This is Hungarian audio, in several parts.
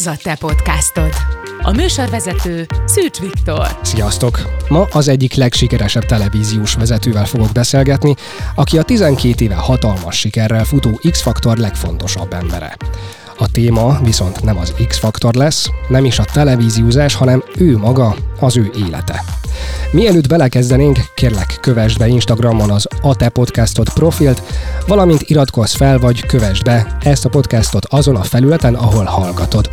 Ez a te podcastod. A műsorvezető Szűcs Viktor. Sziasztok! Ma az egyik legsikeresebb televíziós vezetővel fogok beszélgetni, aki a 12 éve hatalmas sikerrel futó X-Faktor legfontosabb embere. A téma viszont nem az X-faktor lesz, nem is a televíziózás, hanem ő maga, az ő élete. Mielőtt belekezdenénk, kérlek kövesd be Instagramon az A Te Podcastot profilt, valamint iratkozz fel vagy kövesd be ezt a podcastot azon a felületen, ahol hallgatod.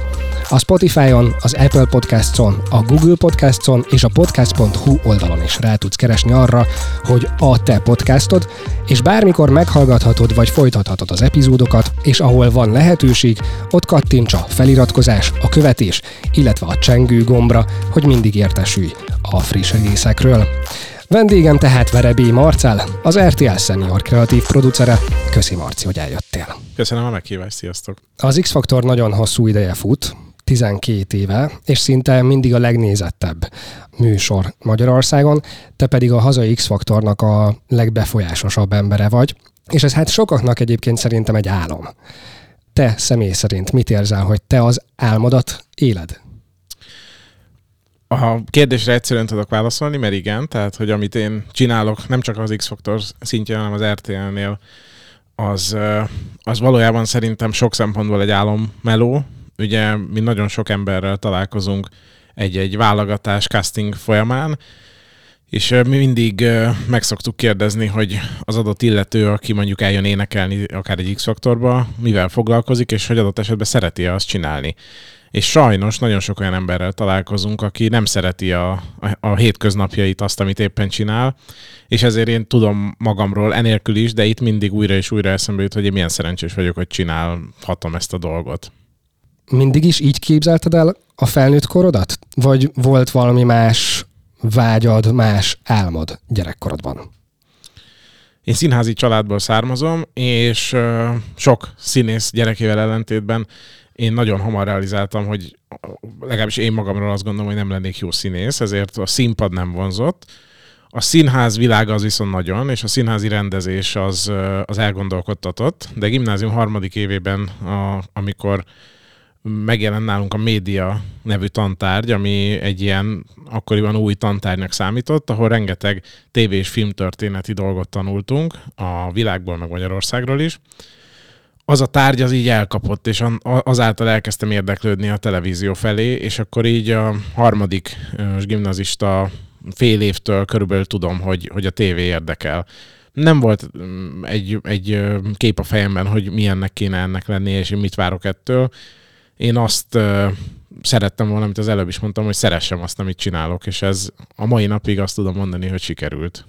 A Spotify-on, az Apple Podcasts-on, a Google Podcasts-on és a podcast.hu oldalon is rá tudsz keresni arra, hogy a te podcastod, és bármikor meghallgathatod vagy folytathatod az epizódokat, és ahol van lehetőség, ott kattints a feliratkozás, a követés, illetve a csengő gombra, hogy mindig értesülj a friss egészekről. Vendégem tehát Verebé Marcel, az RTL Senior kreatív producere. Köszi Marci, hogy eljöttél. Köszönöm a meghívást, sziasztok! Az X-Faktor nagyon hosszú ideje fut, 12 éve, és szinte mindig a legnézettebb műsor Magyarországon, te pedig a hazai X-Faktornak a legbefolyásosabb embere vagy, és ez hát sokaknak egyébként szerintem egy álom. Te személy szerint mit érzel, hogy te az álmodat éled? A kérdésre egyszerűen tudok válaszolni, mert igen, tehát hogy amit én csinálok, nem csak az X-Faktor szintjén, hanem az RTL-nél, az, az valójában szerintem sok szempontból egy álommeló, ugye mi nagyon sok emberrel találkozunk egy-egy válogatás, casting folyamán, és mi mindig meg szoktuk kérdezni, hogy az adott illető, aki mondjuk eljön énekelni akár egy X-faktorba, mivel foglalkozik, és hogy adott esetben szereti azt csinálni. És sajnos nagyon sok olyan emberrel találkozunk, aki nem szereti a, a, a hétköznapjait, azt, amit éppen csinál, és ezért én tudom magamról enélkül is, de itt mindig újra és újra eszembe jut, hogy én milyen szerencsés vagyok, hogy csinálhatom ezt a dolgot mindig is így képzelted el a felnőtt korodat? Vagy volt valami más vágyad, más álmod gyerekkorodban? Én színházi családból származom, és sok színész gyerekével ellentétben én nagyon hamar realizáltam, hogy legalábbis én magamról azt gondolom, hogy nem lennék jó színész, ezért a színpad nem vonzott. A színház világa az viszont nagyon, és a színházi rendezés az, az elgondolkodtatott, de gimnázium harmadik évében, a, amikor megjelent nálunk a média nevű tantárgy, ami egy ilyen akkoriban új tantárgynak számított, ahol rengeteg tévé- és filmtörténeti dolgot tanultunk, a világból, meg Magyarországról is. Az a tárgy az így elkapott, és azáltal elkezdtem érdeklődni a televízió felé, és akkor így a harmadik gimnazista fél évtől körülbelül tudom, hogy, hogy a tévé érdekel. Nem volt mm, egy, egy kép a fejemben, hogy milyennek kéne ennek lenni, és én mit várok ettől én azt szerettem volna, amit az előbb is mondtam, hogy szeressem azt, amit csinálok, és ez a mai napig azt tudom mondani, hogy sikerült.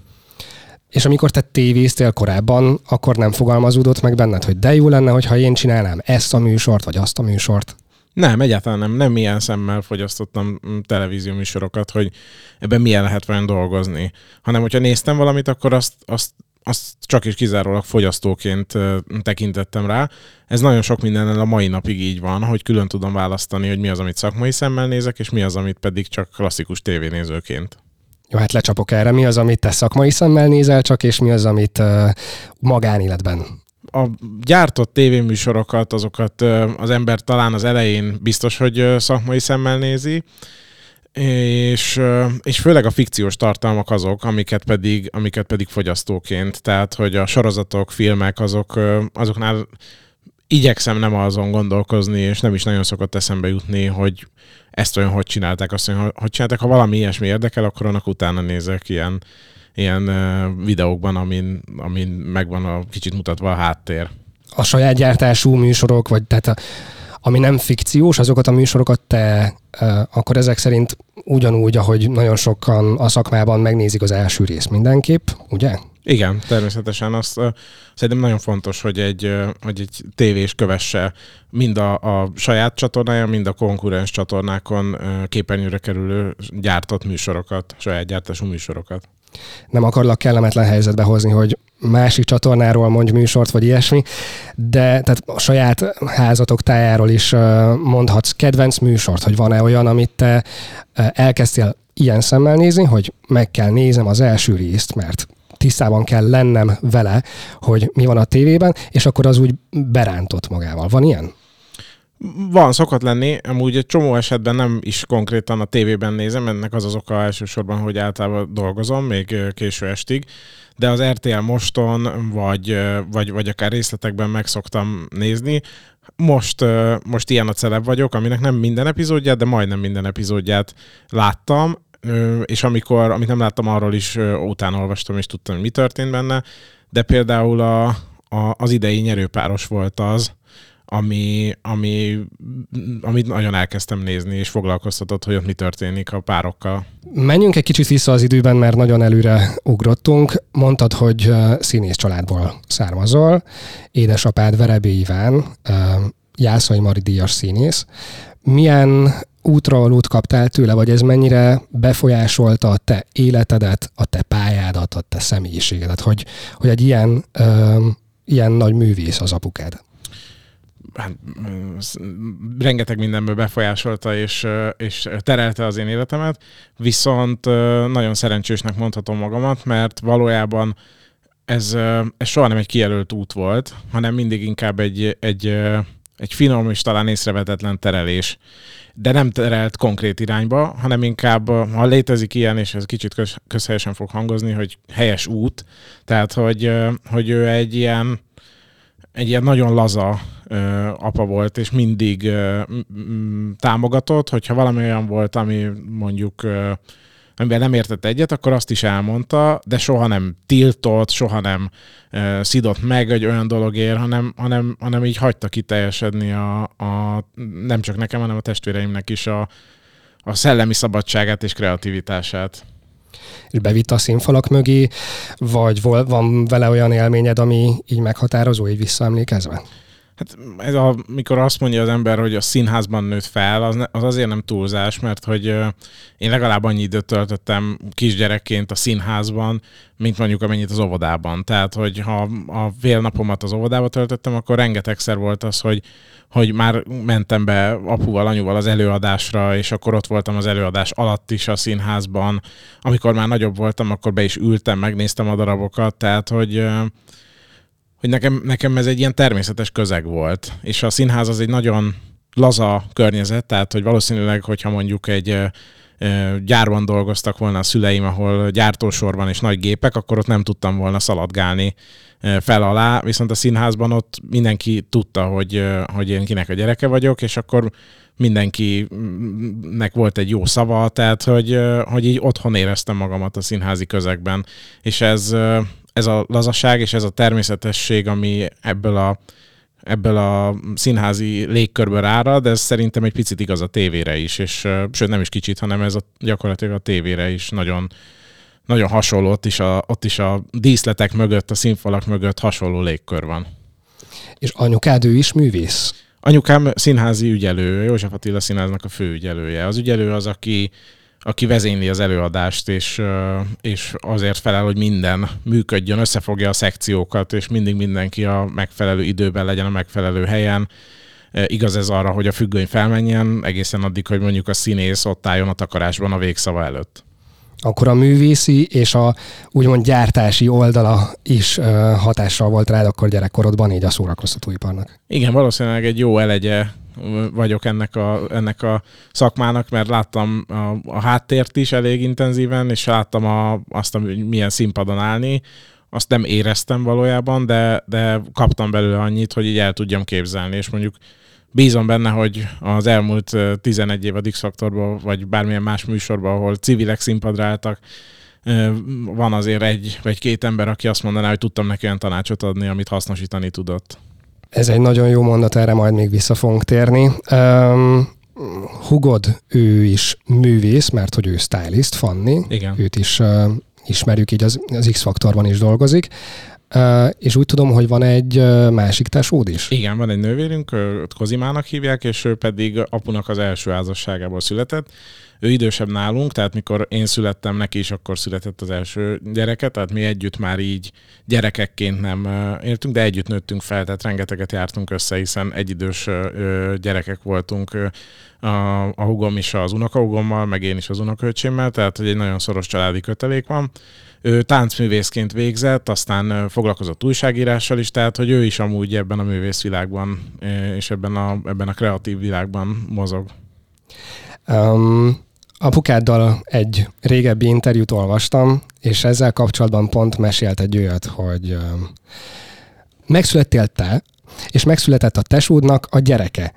És amikor te tévéztél korábban, akkor nem fogalmazódott meg benned, hogy de jó lenne, hogyha én csinálnám ezt a műsort, vagy azt a műsort? Nem, egyáltalán nem. Nem ilyen szemmel fogyasztottam televízió műsorokat, hogy ebben milyen lehet vajon dolgozni. Hanem, hogyha néztem valamit, akkor azt, azt azt csak is kizárólag fogyasztóként tekintettem rá. Ez nagyon sok mindennel a mai napig így van, hogy külön tudom választani, hogy mi az, amit szakmai szemmel nézek, és mi az, amit pedig csak klasszikus tévénézőként. Jó, hát lecsapok erre. Mi az, amit te szakmai szemmel nézel csak, és mi az, amit uh, magánéletben a gyártott tévéműsorokat, azokat az ember talán az elején biztos, hogy szakmai szemmel nézi, és, és főleg a fikciós tartalmak azok, amiket pedig, amiket pedig fogyasztóként, tehát hogy a sorozatok, filmek, azok, azoknál igyekszem nem azon gondolkozni, és nem is nagyon szokott eszembe jutni, hogy ezt olyan hogy csinálták, azt olyan hogy csinálták. Ha valami ilyesmi érdekel, akkor annak utána nézek ilyen, ilyen videókban, amin, amin megvan a kicsit mutatva a háttér. A saját gyártású műsorok, vagy tehát a, ami nem fikciós, azokat a műsorokat te akkor ezek szerint ugyanúgy, ahogy nagyon sokan a szakmában megnézik az első részt mindenképp, ugye? Igen, természetesen. Azt uh, szerintem nagyon fontos, hogy egy, uh, hogy egy tévés kövesse mind a, a saját csatornája, mind a konkurens csatornákon uh, képernyőre kerülő gyártott műsorokat, saját gyártású műsorokat nem akarlak kellemetlen helyzetbe hozni, hogy másik csatornáról mondj műsort, vagy ilyesmi, de tehát a saját házatok tájáról is mondhatsz kedvenc műsort, hogy van-e olyan, amit te elkezdtél ilyen szemmel nézni, hogy meg kell nézem az első részt, mert tisztában kell lennem vele, hogy mi van a tévében, és akkor az úgy berántott magával. Van ilyen? Van, szokott lenni. Amúgy egy csomó esetben nem is konkrétan a tévében nézem, ennek az az oka elsősorban, hogy általában dolgozom, még késő estig, de az RTL Moston, vagy, vagy, vagy akár részletekben meg szoktam nézni. Most, most ilyen a celeb vagyok, aminek nem minden epizódját, de majdnem minden epizódját láttam, és amikor, amit nem láttam, arról is utána olvastam, és tudtam, hogy mi történt benne, de például a, a, az idei nyerőpáros volt az, ami, ami, amit nagyon elkezdtem nézni, és foglalkoztatott, hogy ott mi történik a párokkal. Menjünk egy kicsit vissza az időben, mert nagyon előre ugrottunk. Mondtad, hogy színész családból származol. Édesapád Verebé Iván, Jászai Mari díjas színész. Milyen útravalót kaptál tőle, vagy ez mennyire befolyásolta a te életedet, a te pályádat, a te személyiségedet, hogy, hogy egy ilyen, ö, ilyen nagy művész az apukád? hát, rengeteg mindenből befolyásolta és, és terelte az én életemet, viszont nagyon szerencsésnek mondhatom magamat, mert valójában ez, ez soha nem egy kijelölt út volt, hanem mindig inkább egy, egy, egy finom és talán észrevetetlen terelés. De nem terelt konkrét irányba, hanem inkább, ha létezik ilyen, és ez kicsit közhelyesen fog hangozni, hogy helyes út, tehát hogy, hogy ő egy ilyen, egy ilyen nagyon laza ö, apa volt, és mindig ö, m- támogatott, hogyha valami olyan volt, ami mondjuk ö, amiben nem értett egyet, akkor azt is elmondta, de soha nem tiltott, soha nem ö, szidott meg egy olyan dologért, hanem, hanem, hanem így hagyta kiteljesedni a, a, nem csak nekem, hanem a testvéreimnek is a, a szellemi szabadságát és kreativitását és bevitt a színfalak mögé, vagy van vele olyan élményed, ami így meghatározó, így visszaemlékezve? Hát ez a, mikor azt mondja az ember, hogy a színházban nőtt fel, az, ne, az azért nem túlzás, mert hogy én legalább annyi időt töltöttem kisgyerekként a színházban, mint mondjuk amennyit az óvodában. Tehát, hogy ha a félnapomat az óvodába töltöttem, akkor rengetegszer volt az, hogy, hogy már mentem be apuval, anyuval az előadásra, és akkor ott voltam az előadás alatt is a színházban. Amikor már nagyobb voltam, akkor be is ültem, megnéztem a darabokat, tehát, hogy hogy nekem, nekem ez egy ilyen természetes közeg volt. És a színház az egy nagyon laza környezet, tehát hogy valószínűleg, hogyha mondjuk egy gyárban dolgoztak volna a szüleim, ahol gyártósorban és nagy gépek, akkor ott nem tudtam volna szaladgálni fel alá, viszont a színházban ott mindenki tudta, hogy, hogy én kinek a gyereke vagyok, és akkor mindenkinek volt egy jó szava, tehát hogy, hogy így otthon éreztem magamat a színházi közegben, és ez, ez a lazaság és ez a természetesség, ami ebből a, ebből a színházi légkörből árad, ez szerintem egy picit igaz a tévére is, és sőt nem is kicsit, hanem ez a, gyakorlatilag a tévére is nagyon, nagyon hasonló, ott is, a, ott is a díszletek mögött, a színfalak mögött hasonló légkör van. És anyukád ő is művész? Anyukám színházi ügyelő, József Attila színháznak a fő ügyelője. Az ügyelő az, aki aki vezényli az előadást, és, és azért felel, hogy minden működjön, összefogja a szekciókat, és mindig mindenki a megfelelő időben legyen a megfelelő helyen. Igaz ez arra, hogy a függöny felmenjen, egészen addig, hogy mondjuk a színész ott álljon a takarásban a végszava előtt akkor a művészi és a úgymond gyártási oldala is uh, hatással volt rád akkor gyerekkorodban, így a szórakoztatóiparnak. Igen, valószínűleg egy jó elegye vagyok ennek a, ennek a szakmának, mert láttam a, a háttért is elég intenzíven, és láttam a, azt, hogy milyen színpadon állni. Azt nem éreztem valójában, de, de kaptam belőle annyit, hogy így el tudjam képzelni, és mondjuk bízom benne, hogy az elmúlt 11 év a Dix vagy bármilyen más műsorban, ahol civilek színpadra álltak, van azért egy vagy két ember, aki azt mondaná, hogy tudtam neki olyan tanácsot adni, amit hasznosítani tudott. Ez egy nagyon jó mondat, erre majd még vissza fogunk térni. Um, Hugod, ő is művész, mert hogy ő stylist, Fanni. Igen. Őt is uh, ismerjük, így az, az X-faktorban is dolgozik. Uh, és úgy tudom, hogy van egy uh, másik tesód is. Igen, van egy nővérünk, Kozimának hívják, és ő pedig apunak az első házasságából született. Ő idősebb nálunk, tehát mikor én születtem, neki is akkor született az első gyereke, tehát mi együtt már így gyerekekként nem éltünk, de együtt nőttünk fel, tehát rengeteget jártunk össze, hiszen egyidős gyerekek voltunk a, a hugom is az unokahugommal, meg én is az unokaöcsémmel, tehát hogy egy nagyon szoros családi kötelék van. Ő táncművészként végzett, aztán foglalkozott újságírással is, tehát hogy ő is amúgy ebben a művészvilágban és ebben a, ebben a kreatív világban mozog. Um, apukáddal egy régebbi interjút olvastam, és ezzel kapcsolatban pont mesélt egy olyat, hogy megszülettél te, és megszületett a tesódnak a gyereke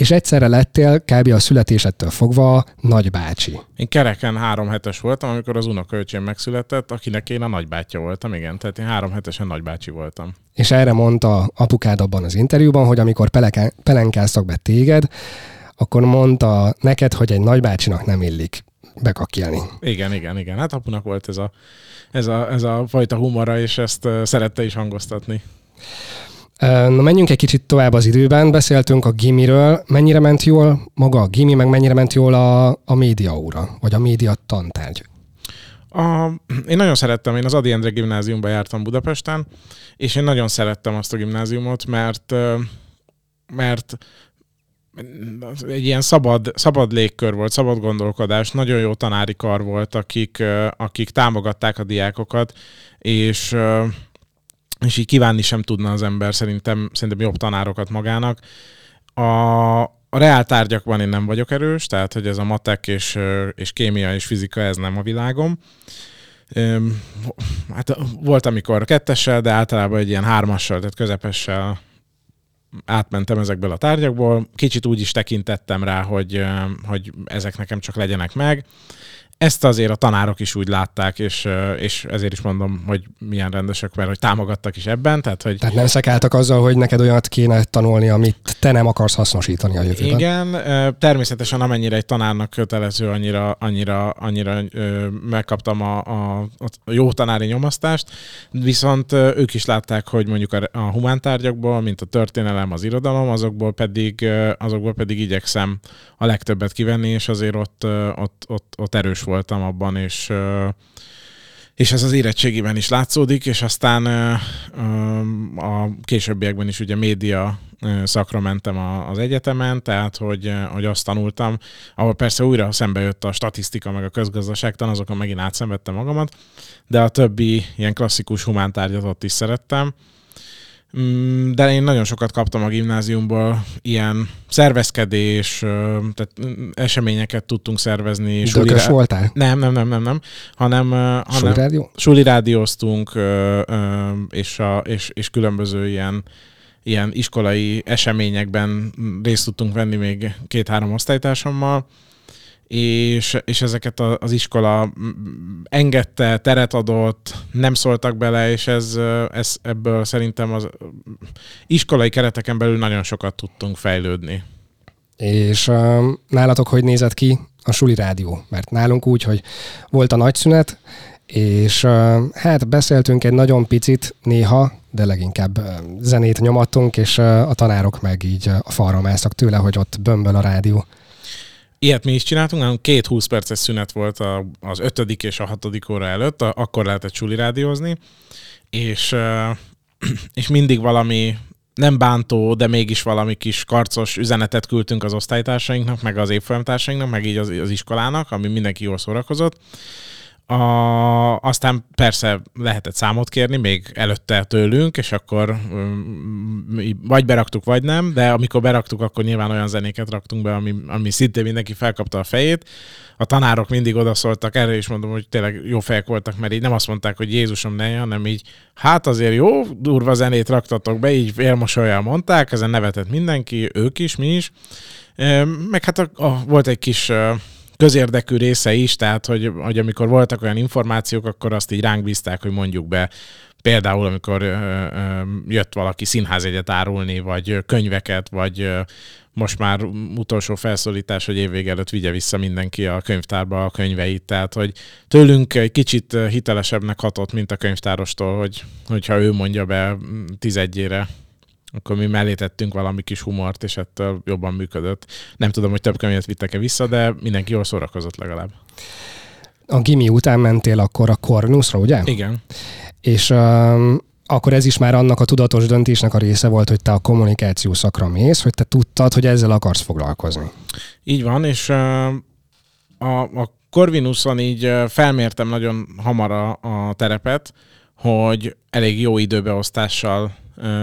és egyszerre lettél kb. a születésettől fogva nagybácsi. Én kereken három hetes voltam, amikor az unokaöcsém megszületett, akinek én a nagybátyja voltam, igen. Tehát én három hetesen nagybácsi voltam. És erre mondta apukád abban az interjúban, hogy amikor peleke, pelenkáztak be téged, akkor mondta neked, hogy egy nagybácsinak nem illik bekakjelni. Igen, igen, igen. Hát apunak volt ez a, ez a, ez a fajta humora, és ezt szerette is hangoztatni. Na menjünk egy kicsit tovább az időben, beszéltünk a gimiről, mennyire ment jól maga a gimi, meg mennyire ment jól a, a média óra, vagy a média tantárgy? A, én nagyon szerettem, én az Adi Endre gimnáziumba jártam Budapesten, és én nagyon szerettem azt a gimnáziumot, mert mert egy ilyen szabad, szabad légkör volt, szabad gondolkodás, nagyon jó tanári kar volt, akik, akik támogatták a diákokat, és és így kívánni sem tudna az ember szerintem, szerintem jobb tanárokat magának. A, a reál tárgyakban én nem vagyok erős, tehát hogy ez a matek és, és kémia és fizika, ez nem a világom. Hát volt, amikor kettessel, de általában egy ilyen hármassal, tehát közepessel átmentem ezekből a tárgyakból. Kicsit úgy is tekintettem rá, hogy, hogy ezek nekem csak legyenek meg ezt azért a tanárok is úgy látták, és, és ezért is mondom, hogy milyen rendesek, mert hogy támogattak is ebben. Tehát, hogy... tehát nem szekáltak azzal, hogy neked olyat kéne tanulni, amit te nem akarsz hasznosítani a jövőben. Igen, természetesen amennyire egy tanárnak kötelező, annyira, annyira, annyira megkaptam a, a, a jó tanári nyomasztást, viszont ők is látták, hogy mondjuk a, a humántárgyakból, mint a történelem, az irodalom, azokból pedig, azokból pedig igyekszem a legtöbbet kivenni, és azért ott, ott, ott, ott erős voltam abban, és és ez az érettségiben is látszódik, és aztán a későbbiekben is ugye média szakra mentem az egyetemen, tehát hogy, hogy azt tanultam, ahol persze újra szembe jött a statisztika meg a közgazdaságtan, azokon megint átszenvedtem magamat, de a többi ilyen klasszikus humántárgyat ott is szerettem, de én nagyon sokat kaptam a gimnáziumból, ilyen szervezkedés, tehát eseményeket tudtunk szervezni. Dökös rá... voltál? Nem, nem, nem, nem, nem, hanem... Suli rádió? Suli rádióztunk, és, a, és, és különböző ilyen ilyen iskolai eseményekben részt tudtunk venni még két-három osztálytársammal, és, és ezeket az iskola engedte, teret adott, nem szóltak bele, és ez, ez ebből szerintem az iskolai kereteken belül nagyon sokat tudtunk fejlődni. És uh, nálatok hogy nézett ki a suli rádió? Mert nálunk úgy, hogy volt a nagyszünet, és hát beszéltünk egy nagyon picit néha, de leginkább zenét nyomattunk, és a tanárok meg így a falra másztak tőle, hogy ott bömböl a rádió. Ilyet mi is csináltunk, hanem két 20 perces szünet volt a, az ötödik és a hatodik óra előtt, akkor lehetett csuli rádiózni, és, és mindig valami nem bántó, de mégis valami kis karcos üzenetet küldtünk az osztálytársainknak, meg az évfolyamtársainknak, meg így az, az iskolának, ami mindenki jól szórakozott. A, aztán persze lehetett számot kérni, még előtte tőlünk, és akkor um, vagy beraktuk, vagy nem, de amikor beraktuk, akkor nyilván olyan zenéket raktunk be, ami, ami szintén mindenki felkapta a fejét. A tanárok mindig odaszóltak, erre is mondom, hogy tényleg jó fejek voltak, mert így nem azt mondták, hogy Jézusom ne, hanem így, hát azért jó, durva zenét raktatok be, így félmosolyjal mondták, ezen nevetett mindenki, ők is, mi is. Meg hát a, a, volt egy kis közérdekű része is, tehát hogy, hogy amikor voltak olyan információk, akkor azt így ránk bízták, hogy mondjuk be Például, amikor ö, ö, jött valaki színházegyet árulni, vagy könyveket, vagy ö, most már utolsó felszólítás, hogy évvége előtt vigye vissza mindenki a könyvtárba a könyveit. Tehát, hogy tőlünk egy kicsit hitelesebbnek hatott, mint a könyvtárostól, hogy, hogyha ő mondja be tizedjére akkor mi mellé tettünk valami kis humort, és ettől jobban működött. Nem tudom, hogy több könyvet vittek-e vissza, de mindenki jól szórakozott legalább. A gimi után mentél akkor a Cornusra, ugye? Igen. És um, akkor ez is már annak a tudatos döntésnek a része volt, hogy te a kommunikáció szakra mész, hogy te tudtad, hogy ezzel akarsz foglalkozni. Így van, és uh, a, a Corvinuson így felmértem nagyon hamar a, a terepet, hogy elég jó időbeosztással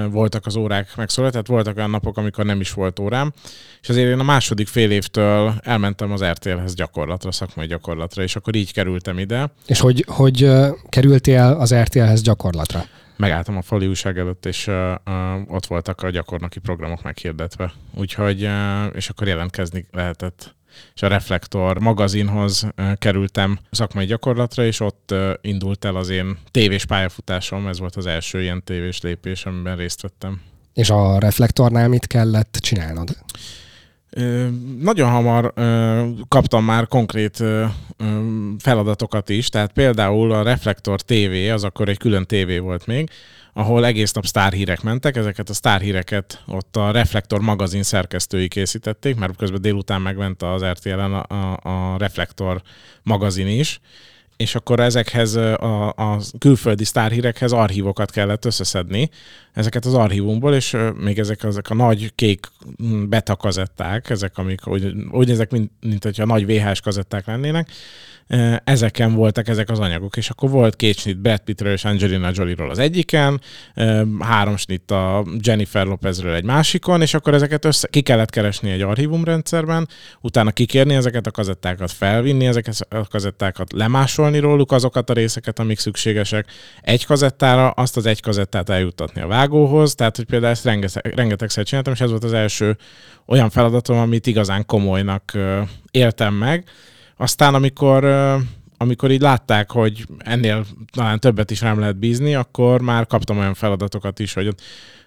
voltak az órák megszólalt, tehát voltak olyan napok, amikor nem is volt órám, és azért én a második fél évtől elmentem az RTL-hez gyakorlatra, szakmai gyakorlatra, és akkor így kerültem ide. És hogy, hogy kerültél az RTL-hez gyakorlatra? Megálltam a fali újság előtt, és uh, uh, ott voltak a gyakornoki programok meghirdetve. Úgyhogy, uh, és akkor jelentkezni lehetett és a Reflektor magazinhoz kerültem szakmai gyakorlatra, és ott indult el az én tévés pályafutásom, ez volt az első ilyen tévés lépés, amiben részt vettem. És a Reflektornál mit kellett csinálnod? Nagyon hamar kaptam már konkrét feladatokat is, tehát például a Reflektor TV, az akkor egy külön tévé volt még, ahol egész nap sztárhírek mentek, ezeket a sztárhíreket ott a Reflektor magazin szerkesztői készítették, mert közben délután megment az RTL-en a, a, a Reflektor magazin is, és akkor ezekhez a, a külföldi sztárhírekhez archívokat kellett összeszedni, ezeket az archívumból, és még ezek, ezek a nagy kék mm, beta kazetták, ezek, amik úgy, úgy ezek, mint, mint hogyha nagy VHS kazetták lennének, ezeken voltak ezek az anyagok, és akkor volt két snit Brad Pittről és Angelina Jolie-ról az egyiken, három snit a Jennifer Lopezről egy másikon, és akkor ezeket össze, ki kellett keresni egy archívumrendszerben, utána kikérni ezeket a kazettákat, felvinni ezeket a kazettákat, lemásolni róluk azokat a részeket, amik szükségesek, egy kazettára, azt az egy kazettát eljuttatni a vágóhoz, tehát hogy például ezt rengeteg, rengetegszer csináltam, és ez volt az első olyan feladatom, amit igazán komolynak éltem meg, aztán amikor, amikor így látták, hogy ennél talán többet is nem lehet bízni, akkor már kaptam olyan feladatokat is, hogy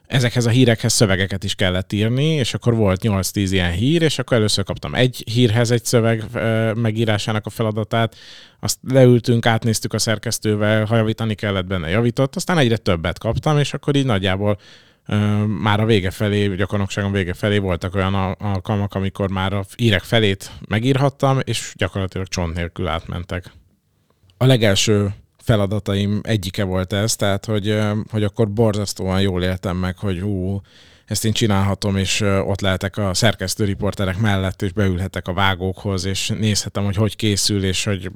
ezekhez a hírekhez szövegeket is kellett írni, és akkor volt 8-10 ilyen hír, és akkor először kaptam egy hírhez egy szöveg megírásának a feladatát, azt leültünk, átnéztük a szerkesztővel, ha javítani kellett benne, javított, aztán egyre többet kaptam, és akkor így nagyjából már a vége felé, gyakornokságom vége felé voltak olyan alkalmak, amikor már a írek felét megírhattam, és gyakorlatilag csont nélkül átmentek. A legelső feladataim egyike volt ez, tehát hogy, hogy akkor borzasztóan jól éltem meg, hogy hú, ezt én csinálhatom, és ott lehetek a szerkesztő riporterek mellett, és beülhetek a vágókhoz, és nézhetem, hogy hogy készül, és hogy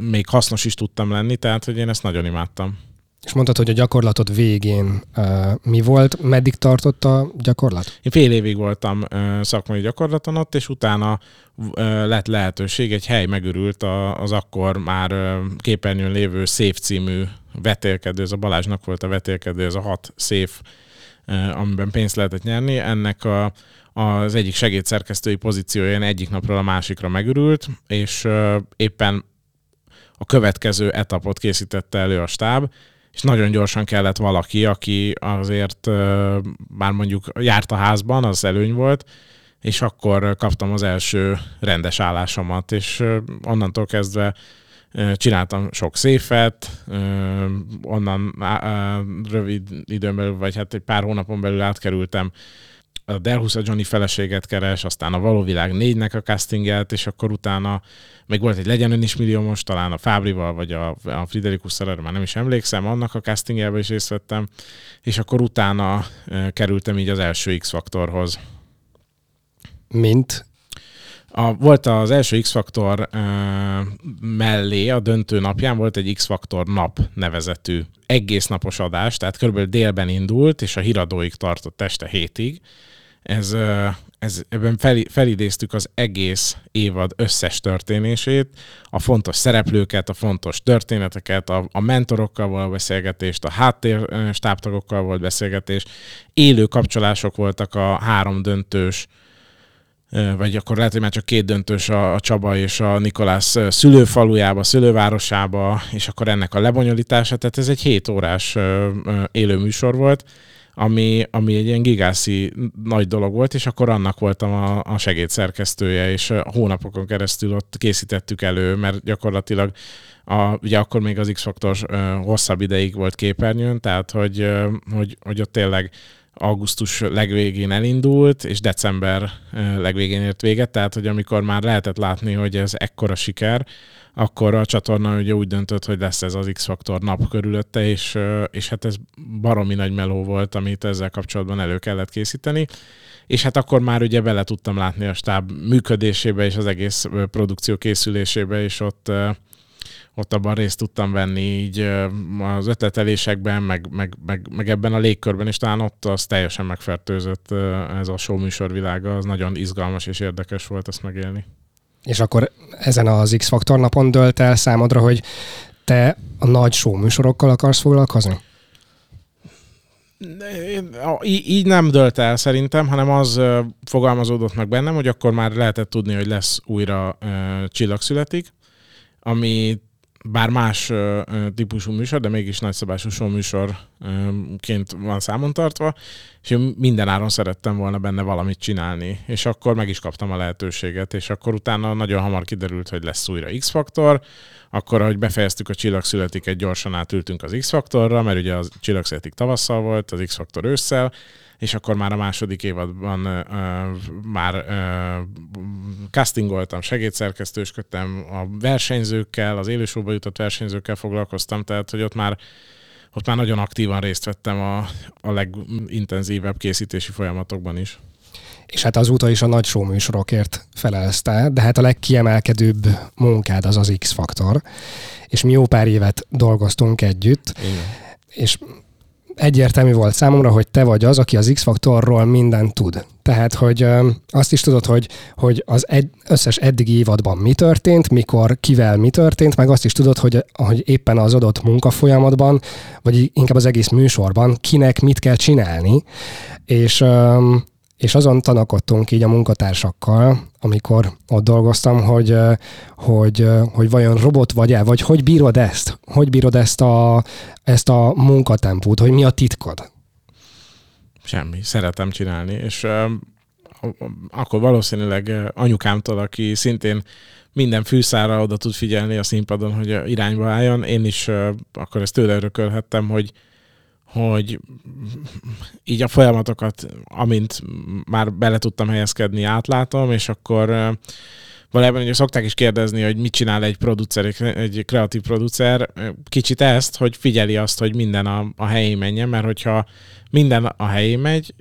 még hasznos is tudtam lenni, tehát hogy én ezt nagyon imádtam. És mondtad, hogy a gyakorlatod végén uh, mi volt? Meddig tartott a gyakorlat? Én fél évig voltam uh, szakmai gyakorlaton ott, és utána uh, lett lehetőség, egy hely megürült a, az akkor már uh, képernyőn lévő Széf című vetélkedő, ez a Balázsnak volt a vetélkedő, ez a hat széf, uh, amiben pénzt lehetett nyerni. Ennek a, az egyik segédszerkesztői pozícióján egyik napról a másikra megürült, és uh, éppen a következő etapot készítette elő a stáb, és nagyon gyorsan kellett valaki, aki azért már mondjuk járt a házban, az előny volt, és akkor kaptam az első rendes állásomat, és onnantól kezdve csináltam sok széfet, onnan rövid időn belül, vagy hát egy pár hónapon belül átkerültem a Delhusa Johnny feleséget keres, aztán a Való Világ négynek a castinget, és akkor utána még volt egy Legyen ön is milliómos, talán a Fábrival, vagy a, a Friderikus erre már nem is emlékszem, annak a castingjelben is részt vettem, és akkor utána kerültem így az első X-faktorhoz. Mint? A, volt az első X-faktor e, mellé, a döntő napján volt egy X-faktor nap nevezetű egész napos adás, tehát körülbelül délben indult, és a híradóig tartott este hétig, ez, ez, ebben fel, felidéztük az egész évad összes történését, a fontos szereplőket, a fontos történeteket, a, a mentorokkal volt beszélgetést, a háttér stábtagokkal volt beszélgetés, élő kapcsolások voltak a három döntős vagy akkor lehet, hogy már csak két döntős a, a Csaba és a Nikolász szülőfalujába, szülővárosába, és akkor ennek a lebonyolítása, tehát ez egy 7 órás élő műsor volt, ami, ami egy ilyen gigászi nagy dolog volt, és akkor annak voltam a, a segédszerkesztője, és hónapokon keresztül ott készítettük elő, mert gyakorlatilag a, ugye akkor még az X-faktor hosszabb ideig volt képernyőn, tehát hogy, hogy, hogy ott tényleg augusztus legvégén elindult, és december legvégén ért véget, tehát hogy amikor már lehetett látni, hogy ez ekkora siker, akkor a csatorna ugye úgy döntött, hogy lesz ez az X-faktor nap körülötte, és, és hát ez baromi nagy meló volt, amit ezzel kapcsolatban elő kellett készíteni. És hát akkor már ugye bele tudtam látni a stáb működésébe és az egész produkció készülésébe, és ott ott abban részt tudtam venni így az ötletelésekben, meg, meg, meg, meg ebben a légkörben, és talán ott az teljesen megfertőzött ez a show műsorvilága, az nagyon izgalmas és érdekes volt ezt megélni. És akkor ezen az X-faktor napon dölt el számodra, hogy te a nagy show műsorokkal akarsz foglalkozni? Így nem dölt el szerintem, hanem az fogalmazódott meg bennem, hogy akkor már lehetett tudni, hogy lesz újra Csillag születik, ami bár más típusú műsor, de mégis nagyszabású show műsorként van számon tartva, és én minden áron szerettem volna benne valamit csinálni, és akkor meg is kaptam a lehetőséget, és akkor utána nagyon hamar kiderült, hogy lesz újra X-faktor, akkor, ahogy befejeztük a Csillag születik, egy gyorsan átültünk az X-faktorra, mert ugye a Csillag születik tavasszal volt, az X-faktor ősszel, és akkor már a második évadban uh, már uh, castingoltam, segédszerkesztősködtem, a versenyzőkkel, az élősóba jutott versenyzőkkel foglalkoztam, tehát hogy ott már ott már nagyon aktívan részt vettem a, a legintenzívebb készítési folyamatokban is. És hát azóta is a nagy show műsorokért felelsz te, de hát a legkiemelkedőbb munkád az az X-faktor. És mi jó pár évet dolgoztunk együtt, Igen. és egyértelmű volt számomra, hogy te vagy az, aki az X-faktorról mindent tud. Tehát, hogy ö, azt is tudod, hogy, hogy az egy, összes eddigi évadban mi történt, mikor, kivel mi történt, meg azt is tudod, hogy, hogy éppen az adott munkafolyamatban, vagy inkább az egész műsorban kinek mit kell csinálni. És ö, és azon tanakodtunk így a munkatársakkal, amikor ott dolgoztam, hogy, hogy, hogy vajon robot vagy-e, vagy hogy bírod ezt? Hogy bírod ezt a, ezt a munkatempót, hogy mi a titkod? Semmi, szeretem csinálni, és akkor valószínűleg anyukámtól, aki szintén minden fűszára oda tud figyelni a színpadon, hogy irányba álljon, én is akkor ezt tőle örökölhettem, hogy hogy így a folyamatokat, amint már bele tudtam helyezkedni, átlátom, és akkor valójában ugye szokták is kérdezni, hogy mit csinál egy producer, egy kreatív producer, kicsit ezt, hogy figyeli azt, hogy minden a, a helyén menjen, mert hogyha minden a helyén megy,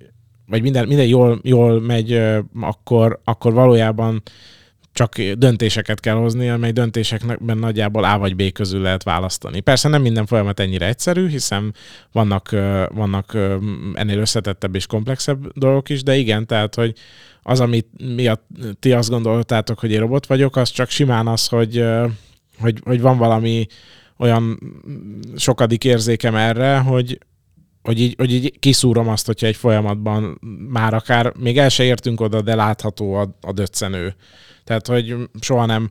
vagy minden, minden jól, jól megy, akkor, akkor valójában csak döntéseket kell hozni, amely döntésekben nagyjából A vagy B közül lehet választani. Persze nem minden folyamat ennyire egyszerű, hiszen vannak, vannak ennél összetettebb és komplexebb dolgok is, de igen, tehát, hogy az, amit miatt ti azt gondoltátok, hogy én robot vagyok, az csak simán az, hogy, hogy, hogy van valami olyan sokadik érzékem erre, hogy, hogy így, hogy így kiszúrom azt, hogyha egy folyamatban már akár még el se értünk oda, de látható a, a döccenő. Tehát, hogy soha nem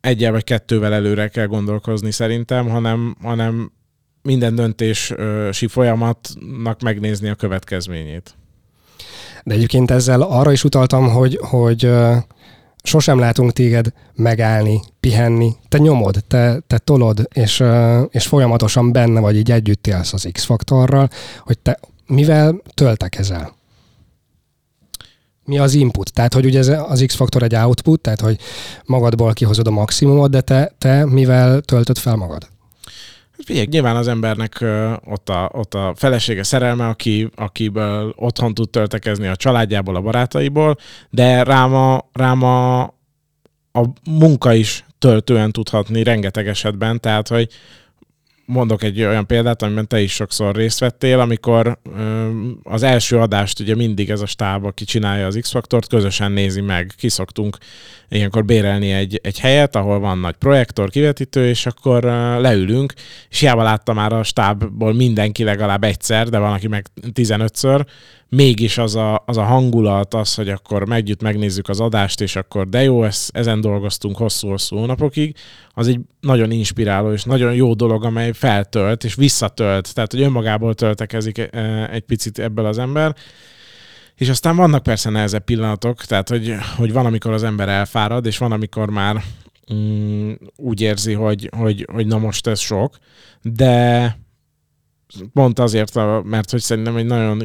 egyel vagy kettővel előre kell gondolkozni szerintem, hanem, hanem minden döntési folyamatnak megnézni a következményét. De egyébként ezzel arra is utaltam, hogy, hogy sosem látunk téged megállni, pihenni. Te nyomod, te, te tolod, és, és folyamatosan benne vagy, így együtt élsz az X-faktorral, hogy te mivel töltekezel? mi az input. Tehát, hogy ugye ez az X-faktor egy output, tehát, hogy magadból kihozod a maximumot, de te, te mivel töltöd fel magad? Figyelj, nyilván az embernek ott, a, ott a felesége szerelme, aki, akiből otthon tud töltekezni a családjából, a barátaiból, de rám a, rám a, a munka is töltően tudhatni rengeteg esetben, tehát hogy mondok egy olyan példát, amiben te is sokszor részt vettél, amikor az első adást ugye mindig ez a stáb, aki csinálja az X-faktort, közösen nézi meg. Kiszoktunk ilyenkor bérelni egy, egy helyet, ahol van nagy projektor, kivetítő, és akkor leülünk, és hiába látta már a stábból mindenki legalább egyszer, de van, aki meg 15-ször, mégis az a, az a hangulat, az, hogy akkor együtt megnézzük az adást, és akkor de jó, ezt, ezen dolgoztunk hosszú-hosszú hónapokig, az egy nagyon inspiráló és nagyon jó dolog, amely feltölt és visszatölt, tehát hogy önmagából töltekezik e, egy picit ebből az ember. És aztán vannak persze nehezebb pillanatok, tehát hogy, hogy van, amikor az ember elfárad, és van, amikor már mm, úgy érzi, hogy, hogy, hogy na most ez sok, de pont azért, mert hogy szerintem egy nagyon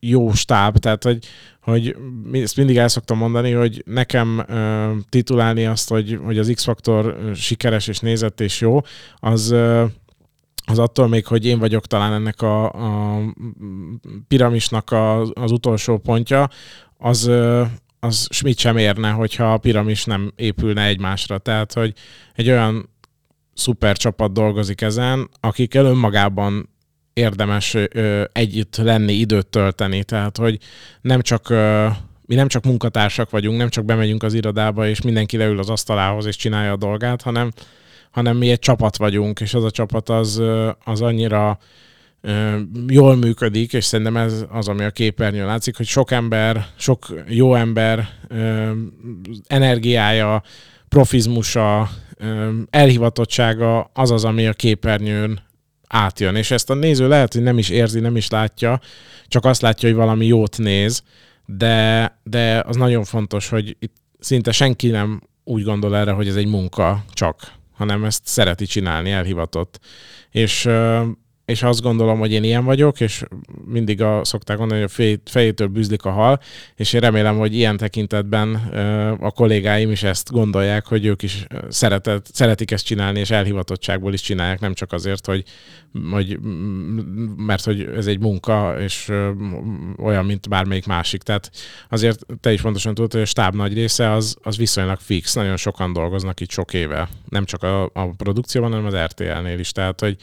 jó stáb, tehát hogy, hogy ezt mindig el szoktam mondani, hogy nekem uh, titulálni azt, hogy, hogy az X-faktor sikeres és nézett és jó, az uh, az attól még, hogy én vagyok talán ennek a, a piramisnak a, az utolsó pontja, az, az mit sem érne, hogyha a piramis nem épülne egymásra. Tehát, hogy egy olyan szuper csapat dolgozik ezen, akik önmagában érdemes ö, együtt lenni, időt tölteni. Tehát, hogy nem csak ö, mi nem csak munkatársak vagyunk, nem csak bemegyünk az irodába, és mindenki leül az asztalához, és csinálja a dolgát, hanem, hanem mi egy csapat vagyunk, és az a csapat az, az annyira jól működik, és szerintem ez az, ami a képernyőn látszik, hogy sok ember, sok jó ember energiája, profizmusa, elhivatottsága az az, ami a képernyőn átjön. És ezt a néző lehet, hogy nem is érzi, nem is látja, csak azt látja, hogy valami jót néz, de, de az nagyon fontos, hogy itt szinte senki nem úgy gondol erre, hogy ez egy munka csak, hanem ezt szereti csinálni, elhivatott. És és azt gondolom, hogy én ilyen vagyok, és mindig a, szokták mondani, hogy a fej, fejétől bűzlik a hal, és én remélem, hogy ilyen tekintetben a kollégáim is ezt gondolják, hogy ők is szeretet, szeretik ezt csinálni, és elhivatottságból is csinálják, nem csak azért, hogy, hogy mert hogy ez egy munka, és olyan, mint bármelyik másik. Tehát azért te is pontosan tudod, hogy a stáb nagy része az, az viszonylag fix, nagyon sokan dolgoznak itt sok éve. Nem csak a, a produkcióban, hanem az RTL-nél is. Tehát, hogy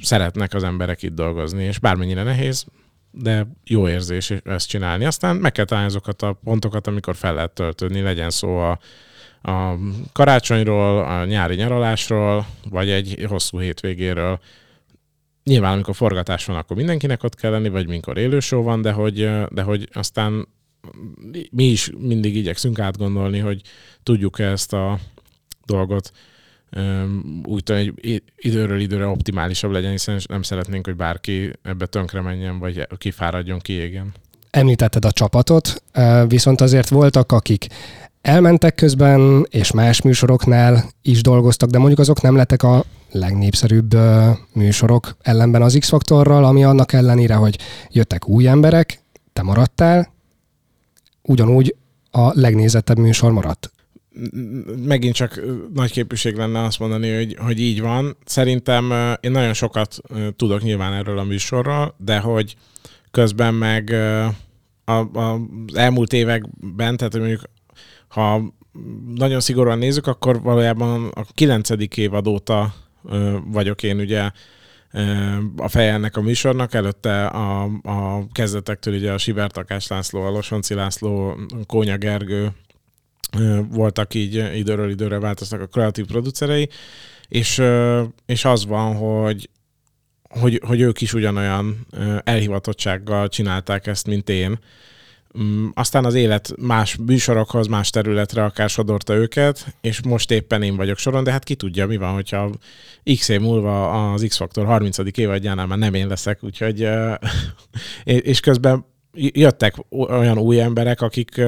szeretnek az emberek itt dolgozni, és bármennyire nehéz, de jó érzés ezt csinálni. Aztán meg kell találni azokat a pontokat, amikor fel lehet töltődni, legyen szó a, a karácsonyról, a nyári nyaralásról, vagy egy hosszú hétvégéről. Nyilván, amikor forgatás van, akkor mindenkinek ott kell lenni, vagy mikor élősó van, de hogy, de hogy aztán mi is mindig igyekszünk átgondolni, hogy tudjuk ezt a dolgot úgy hogy időről időre optimálisabb legyen, hiszen nem szeretnénk, hogy bárki ebbe tönkre menjen, vagy kifáradjon, kiégjen. Említetted a csapatot, viszont azért voltak, akik elmentek közben, és más műsoroknál is dolgoztak, de mondjuk azok nem lettek a legnépszerűbb műsorok ellenben az X-faktorral, ami annak ellenére, hogy jöttek új emberek, te maradtál, ugyanúgy a legnézettebb műsor maradt megint csak nagy képűség lenne azt mondani, hogy, hogy így van. Szerintem én nagyon sokat tudok nyilván erről a műsorról, de hogy közben meg a, a, az elmúlt években, tehát mondjuk ha nagyon szigorúan nézzük, akkor valójában a kilencedik évad óta vagyok én ugye a feje a műsornak. Előtte a, a kezdetektől ugye a Sibertakás László, a Losonci László, Kónya Gergő, voltak így időről időre változtak a kreatív producerei, és, és az van, hogy, hogy, hogy ők is ugyanolyan elhivatottsággal csinálták ezt, mint én. Mm, aztán az élet más műsorokhoz, más területre akár sodorta őket, és most éppen én vagyok soron, de hát ki tudja, mi van, hogyha x év múlva az X-Faktor 30. évadjánál már nem én leszek, úgyhogy és közben jöttek olyan új emberek, akik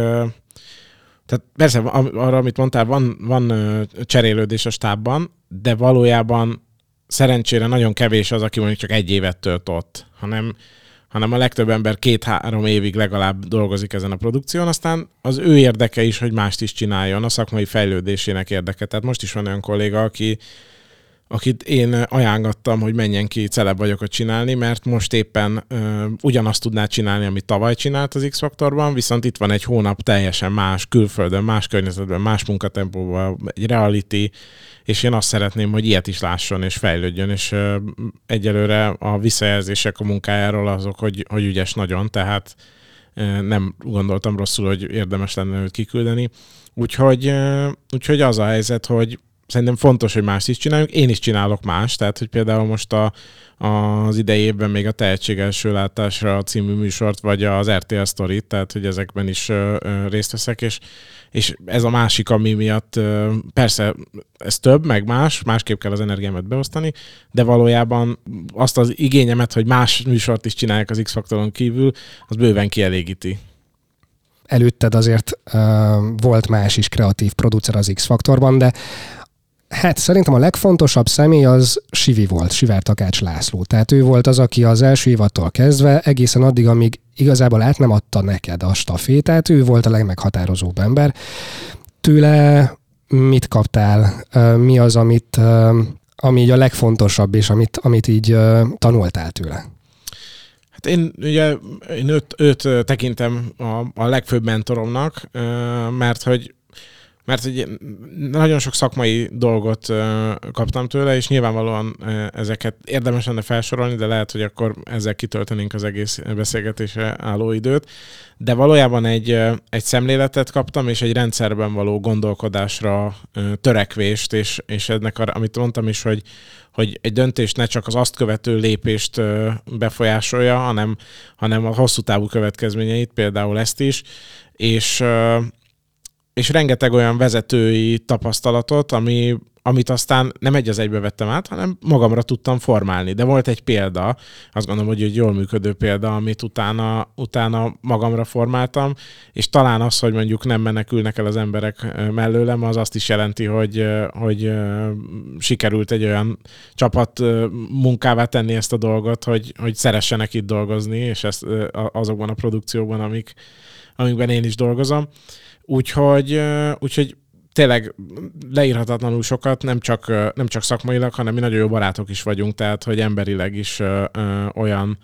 tehát persze arra, amit mondtál, van, van cserélődés a stábban, de valójában szerencsére nagyon kevés az, aki mondjuk csak egy évet tölt ott, hanem, hanem a legtöbb ember két-három évig legalább dolgozik ezen a produkción, aztán az ő érdeke is, hogy mást is csináljon, a szakmai fejlődésének érdeke. Tehát most is van olyan kolléga, aki akit én ajánlottam, hogy menjen ki celeb vagyok csinálni, mert most éppen ö, ugyanazt tudná csinálni, amit tavaly csinált az X-faktorban, viszont itt van egy hónap teljesen más, külföldön, más környezetben, más munkatempóban, egy reality, és én azt szeretném, hogy ilyet is lásson és fejlődjön, és ö, egyelőre a visszajelzések a munkájáról azok, hogy, hogy ügyes nagyon, tehát ö, nem gondoltam rosszul, hogy érdemes lenne őt kiküldeni. Úgyhogy, úgyhogy az a helyzet, hogy szerintem fontos, hogy más is csináljunk. Én is csinálok más, tehát hogy például most a, az idejében még a Tehetség első látásra című műsort, vagy az RTL story tehát hogy ezekben is ö, ö, részt veszek, és, és ez a másik, ami miatt ö, persze ez több, meg más, másképp kell az energiámat beosztani, de valójában azt az igényemet, hogy más műsort is csinálják az X-faktoron kívül, az bőven kielégíti előtted azért uh, volt más is kreatív producer az X-faktorban, de Hát szerintem a legfontosabb személy az Sivi volt, Sivár Takács László. Tehát ő volt az, aki az első évattól kezdve egészen addig, amíg igazából át nem adta neked a stafétát, ő volt a legmeghatározóbb ember. Tőle mit kaptál? Mi az, amit, ami így a legfontosabb, és amit, amit így tanultál tőle? Hát én ugye én őt, őt tekintem a, a legfőbb mentoromnak, mert hogy mert ugye nagyon sok szakmai dolgot kaptam tőle, és nyilvánvalóan ezeket érdemes lenne felsorolni, de lehet, hogy akkor ezzel kitöltenénk az egész beszélgetésre álló időt. De valójában egy, egy szemléletet kaptam, és egy rendszerben való gondolkodásra törekvést, és, és ennek, amit mondtam is, hogy, hogy egy döntés ne csak az azt követő lépést befolyásolja, hanem, hanem a hosszú távú következményeit, például ezt is, és és rengeteg olyan vezetői tapasztalatot, ami, amit aztán nem egy az egybe vettem át, hanem magamra tudtam formálni. De volt egy példa, azt gondolom, hogy egy jól működő példa, amit utána, utána magamra formáltam, és talán az, hogy mondjuk nem menekülnek el az emberek mellőlem, az azt is jelenti, hogy, hogy sikerült egy olyan csapat munkává tenni ezt a dolgot, hogy, hogy szeressenek itt dolgozni, és ezt azokban a produkciókban, amik, amikben én is dolgozom. Úgyhogy, úgyhogy tényleg leírhatatlanul sokat, nem csak, nem csak szakmailag, hanem mi nagyon jó barátok is vagyunk, tehát hogy emberileg is olyan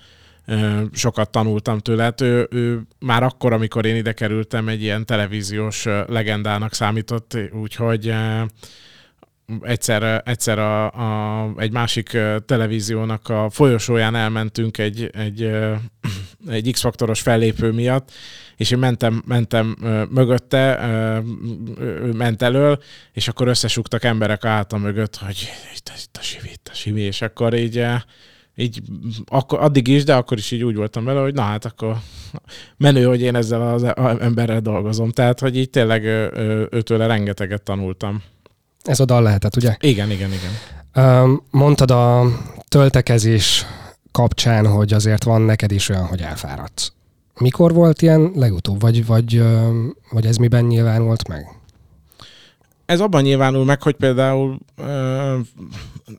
sokat tanultam tőle. Hát ő, ő már akkor, amikor én ide kerültem, egy ilyen televíziós legendának számított, úgyhogy egyszer, egyszer a, a, egy másik televíziónak a folyosóján elmentünk egy, egy, egy X-faktoros fellépő miatt, és én mentem, mentem mögötte, ő ment elől, és akkor összesugtak emberek a mögött, hogy itt, itt a sivi, itt a sivi, és akkor így így akkor, addig is, de akkor is így úgy voltam vele, hogy na hát akkor menő, hogy én ezzel az emberrel dolgozom. Tehát, hogy így tényleg őtőle rengeteget tanultam. Ez a dal lehetett, ugye? Igen, igen, igen. Mondtad a töltekezés kapcsán, hogy azért van neked is olyan, hogy elfáradsz. Mikor volt ilyen legutóbb, vagy, vagy, vagy ez miben nyilvánult meg? Ez abban nyilvánul meg, hogy például ö,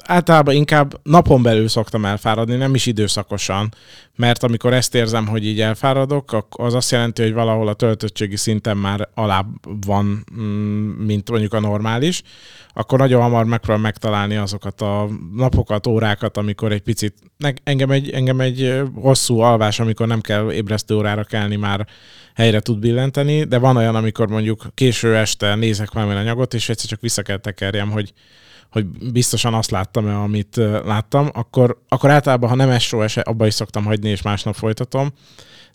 általában inkább napon belül szoktam elfáradni, nem is időszakosan, mert amikor ezt érzem, hogy így elfáradok, az azt jelenti, hogy valahol a töltöttségi szinten már alább van, mm, mint mondjuk a normális, akkor nagyon hamar megpróbálom megtalálni azokat a napokat, órákat, amikor egy picit, engem egy, engem egy hosszú alvás, amikor nem kell ébresztő órára kelni, már helyre tud billenteni, de van olyan, amikor mondjuk késő este nézek valami anyagot, és egyszer csak vissza kell tekerjem, hogy hogy biztosan azt láttam-e, amit láttam, akkor, akkor általában, ha nem eső, abba is szoktam hagyni, és másnap folytatom.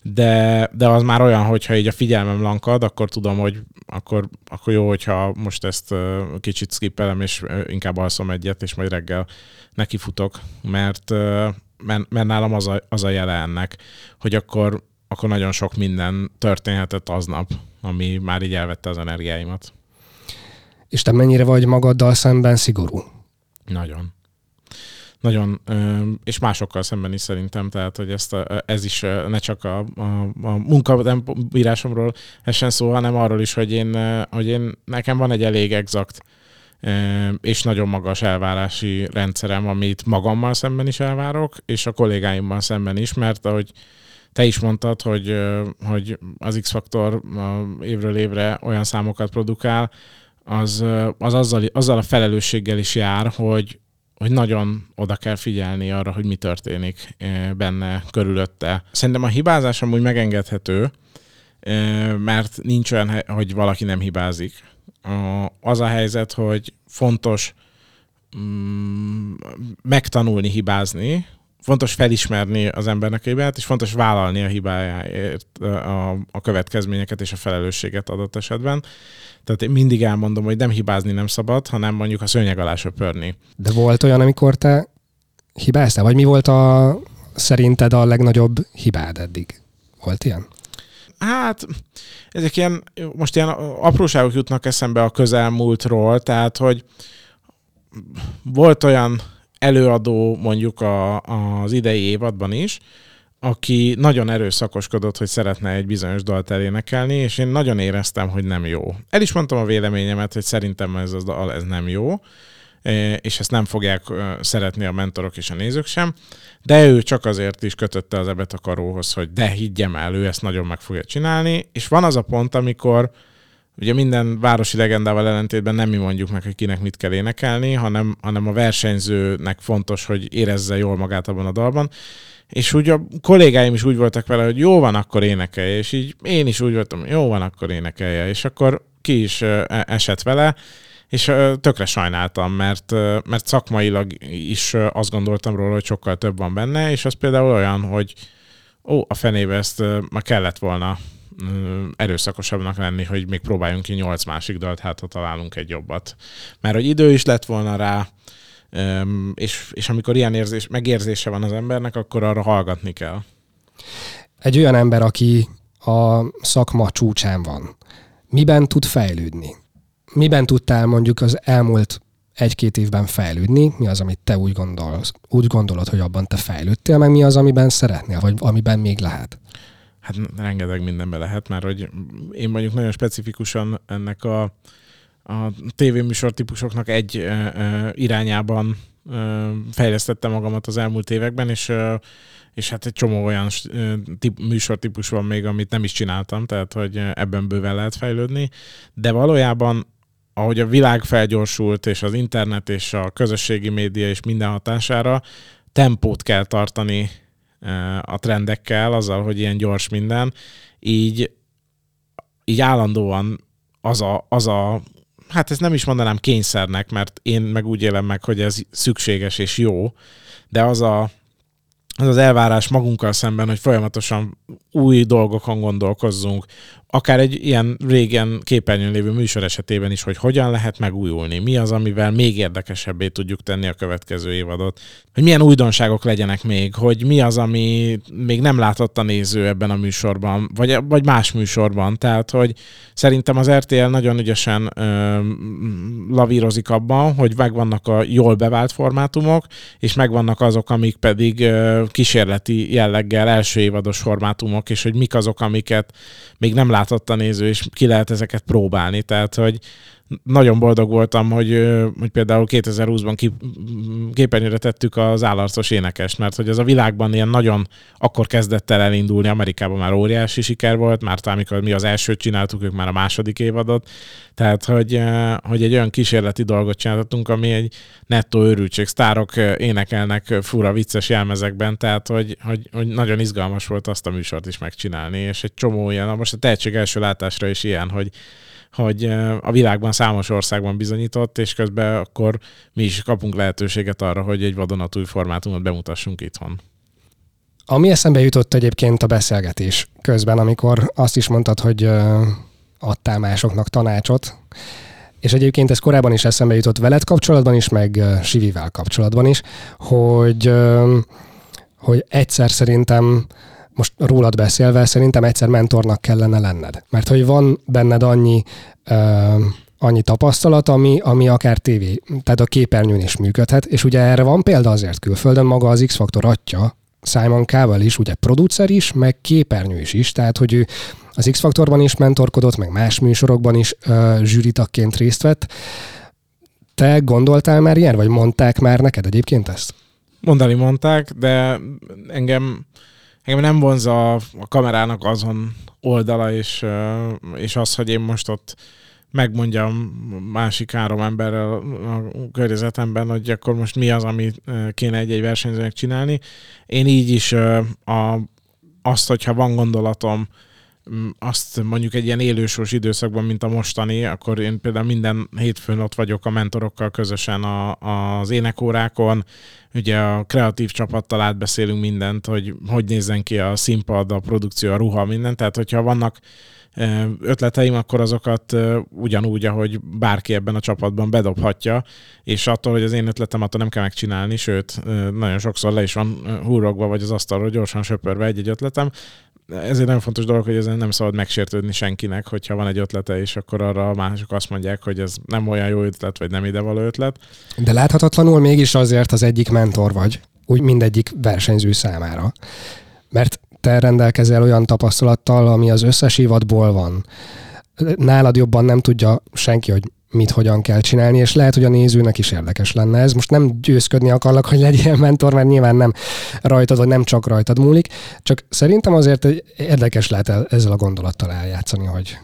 De, de az már olyan, hogyha így a figyelmem lankad, akkor tudom, hogy akkor, akkor jó, hogyha most ezt kicsit skippelem, és inkább alszom egyet, és majd reggel nekifutok, mert, mert, mert nálam az a, az a jele ennek, hogy akkor, akkor nagyon sok minden történhetett aznap, ami már így elvette az energiáimat. És te mennyire vagy magaddal szemben szigorú? Nagyon nagyon, és másokkal szemben is szerintem, tehát hogy ezt a, ez is ne csak a, a, a munkabírásomról essen szó, hanem arról is, hogy én, hogy én nekem van egy elég exakt és nagyon magas elvárási rendszerem, amit magammal szemben is elvárok, és a kollégáimmal szemben is, mert ahogy te is mondtad, hogy, hogy az X-faktor évről évre olyan számokat produkál, az, az azzal, azzal a felelősséggel is jár, hogy, hogy nagyon oda kell figyelni arra, hogy mi történik benne, körülötte. Szerintem a hibázás amúgy megengedhető, mert nincs olyan, hogy valaki nem hibázik. Az a helyzet, hogy fontos mm, megtanulni hibázni, fontos felismerni az embernek a hibáját, és fontos vállalni a hibájáért a, a következményeket és a felelősséget adott esetben. Tehát én mindig elmondom, hogy nem hibázni nem szabad, hanem mondjuk a szőnyeg alá söpörni. De volt olyan, amikor te hibáztál? Vagy mi volt a szerinted a legnagyobb hibád eddig? Volt ilyen? Hát, ezek ilyen, most ilyen apróságok jutnak eszembe a közelmúltról, tehát, hogy volt olyan előadó mondjuk a, az idei évadban is, aki nagyon erőszakoskodott, hogy szeretne egy bizonyos dalt elénekelni, és én nagyon éreztem, hogy nem jó. El is mondtam a véleményemet, hogy szerintem ez az dal ez nem jó, és ezt nem fogják szeretni a mentorok és a nézők sem, de ő csak azért is kötötte az ebet a karóhoz, hogy de higgyem el, ő ezt nagyon meg fogja csinálni, és van az a pont, amikor Ugye minden városi legendával ellentétben nem mi mondjuk meg, hogy kinek mit kell énekelni, hanem, hanem a versenyzőnek fontos, hogy érezze jól magát abban a dalban. És úgy a kollégáim is úgy voltak vele, hogy jó van, akkor énekelje, és így én is úgy voltam, jó van, akkor énekelje, és akkor ki is e, esett vele, és tökre sajnáltam, mert, mert szakmailag is azt gondoltam róla, hogy sokkal több van benne, és az például olyan, hogy ó, a fenébe ezt már kellett volna erőszakosabbnak lenni, hogy még próbáljunk ki nyolc másik dalt, hát ha találunk egy jobbat. Mert hogy idő is lett volna rá, és, és amikor ilyen érzés, megérzése van az embernek, akkor arra hallgatni kell. Egy olyan ember, aki a szakma csúcsán van, miben tud fejlődni? Miben tudtál mondjuk az elmúlt egy-két évben fejlődni? Mi az, amit te úgy gondolsz, úgy gondolod, hogy abban te fejlődtél, meg mi az, amiben szeretnél, vagy amiben még lehet? Hát rengeteg mindenbe lehet, mert hogy én mondjuk nagyon specifikusan ennek a, a tévéműsor típusoknak egy ö, ö, irányában ö, fejlesztettem magamat az elmúlt években, és ö, és hát egy csomó olyan tip, műsortípus van még, amit nem is csináltam, tehát hogy ebben bőven lehet fejlődni, de valójában ahogy a világ felgyorsult, és az internet és a közösségi média és minden hatására tempót kell tartani a trendekkel, azzal, hogy ilyen gyors minden, így, így állandóan az a, az a, hát ezt nem is mondanám kényszernek, mert én meg úgy élem meg, hogy ez szükséges és jó, de az a, az az elvárás magunkkal szemben, hogy folyamatosan új dolgokon gondolkozzunk, akár egy ilyen régen képernyőn lévő műsor esetében is, hogy hogyan lehet megújulni, mi az, amivel még érdekesebbé tudjuk tenni a következő évadot, hogy milyen újdonságok legyenek még, hogy mi az, ami még nem látott a néző ebben a műsorban, vagy, vagy más műsorban. Tehát, hogy szerintem az RTL nagyon ügyesen ö, lavírozik abban, hogy megvannak a jól bevált formátumok, és megvannak azok, amik pedig ö, kísérleti jelleggel első évados formátumok, és hogy mik azok, amiket még nem látott a néző, és ki lehet ezeket próbálni. Tehát, hogy nagyon boldog voltam, hogy, hogy például 2020-ban kip, képernyőre tettük az állarcos énekest, mert hogy ez a világban ilyen nagyon akkor kezdett el elindulni, Amerikában már óriási siker volt, már amikor mi az elsőt csináltuk, ők már a második évadot, tehát hogy, hogy egy olyan kísérleti dolgot csináltunk, ami egy nettó őrültség, sztárok énekelnek fura vicces jelmezekben, tehát hogy, hogy, hogy nagyon izgalmas volt azt a műsort is megcsinálni, és egy csomó ilyen, most a tehetség első látásra is ilyen, hogy hogy a világban számos országban bizonyított, és közben akkor mi is kapunk lehetőséget arra, hogy egy vadonatúj formátumot bemutassunk itthon. Ami eszembe jutott egyébként a beszélgetés közben, amikor azt is mondtad, hogy adtál másoknak tanácsot, és egyébként ez korábban is eszembe jutott veled kapcsolatban is, meg Sivivel kapcsolatban is, hogy, hogy egyszer szerintem most rólad beszélve, szerintem egyszer mentornak kellene lenned. Mert hogy van benned annyi, uh, annyi tapasztalat, ami, ami akár tévé, tehát a képernyőn is működhet, és ugye erre van példa azért külföldön, maga az X-Faktor atya, Simon Cowell is, ugye producer is, meg képernyő is is, tehát hogy ő az X-Faktorban is mentorkodott, meg más műsorokban is uh, zsűritakként részt vett. Te gondoltál már ilyen, vagy mondták már neked egyébként ezt? Mondani mondták, de engem engem nem vonza a, kamerának azon oldala, és, és az, hogy én most ott megmondjam másik három emberrel a környezetemben, hogy akkor most mi az, ami kéne egy-egy versenyzőnek csinálni. Én így is a, azt, hogyha van gondolatom, azt mondjuk egy ilyen élősors időszakban, mint a mostani, akkor én például minden hétfőn ott vagyok a mentorokkal közösen a, az énekórákon, ugye a kreatív csapattal átbeszélünk mindent, hogy hogy nézzen ki a színpad, a produkció, a ruha, minden. Tehát, hogyha vannak ötleteim, akkor azokat ugyanúgy, ahogy bárki ebben a csapatban bedobhatja, és attól, hogy az én ötletem, attól nem kell megcsinálni, sőt, nagyon sokszor le is van húrogva, vagy az asztalról gyorsan söpörve egy-egy ötletem, ez egy nagyon fontos dolog, hogy ezen nem szabad megsértődni senkinek, hogyha van egy ötlete, és akkor arra mások azt mondják, hogy ez nem olyan jó ötlet, vagy nem idevaló ötlet. De láthatatlanul mégis azért az egyik mentor vagy, úgy mindegyik versenyző számára. Mert te rendelkezel olyan tapasztalattal, ami az összes évadból van. Nálad jobban nem tudja senki, hogy mit hogyan kell csinálni, és lehet, hogy a nézőnek is érdekes lenne ez. Most nem győzködni akarlak, hogy legyél mentor, mert nyilván nem rajtad, vagy nem csak rajtad múlik, csak szerintem azért érdekes lehet ezzel a gondolattal eljátszani, hogy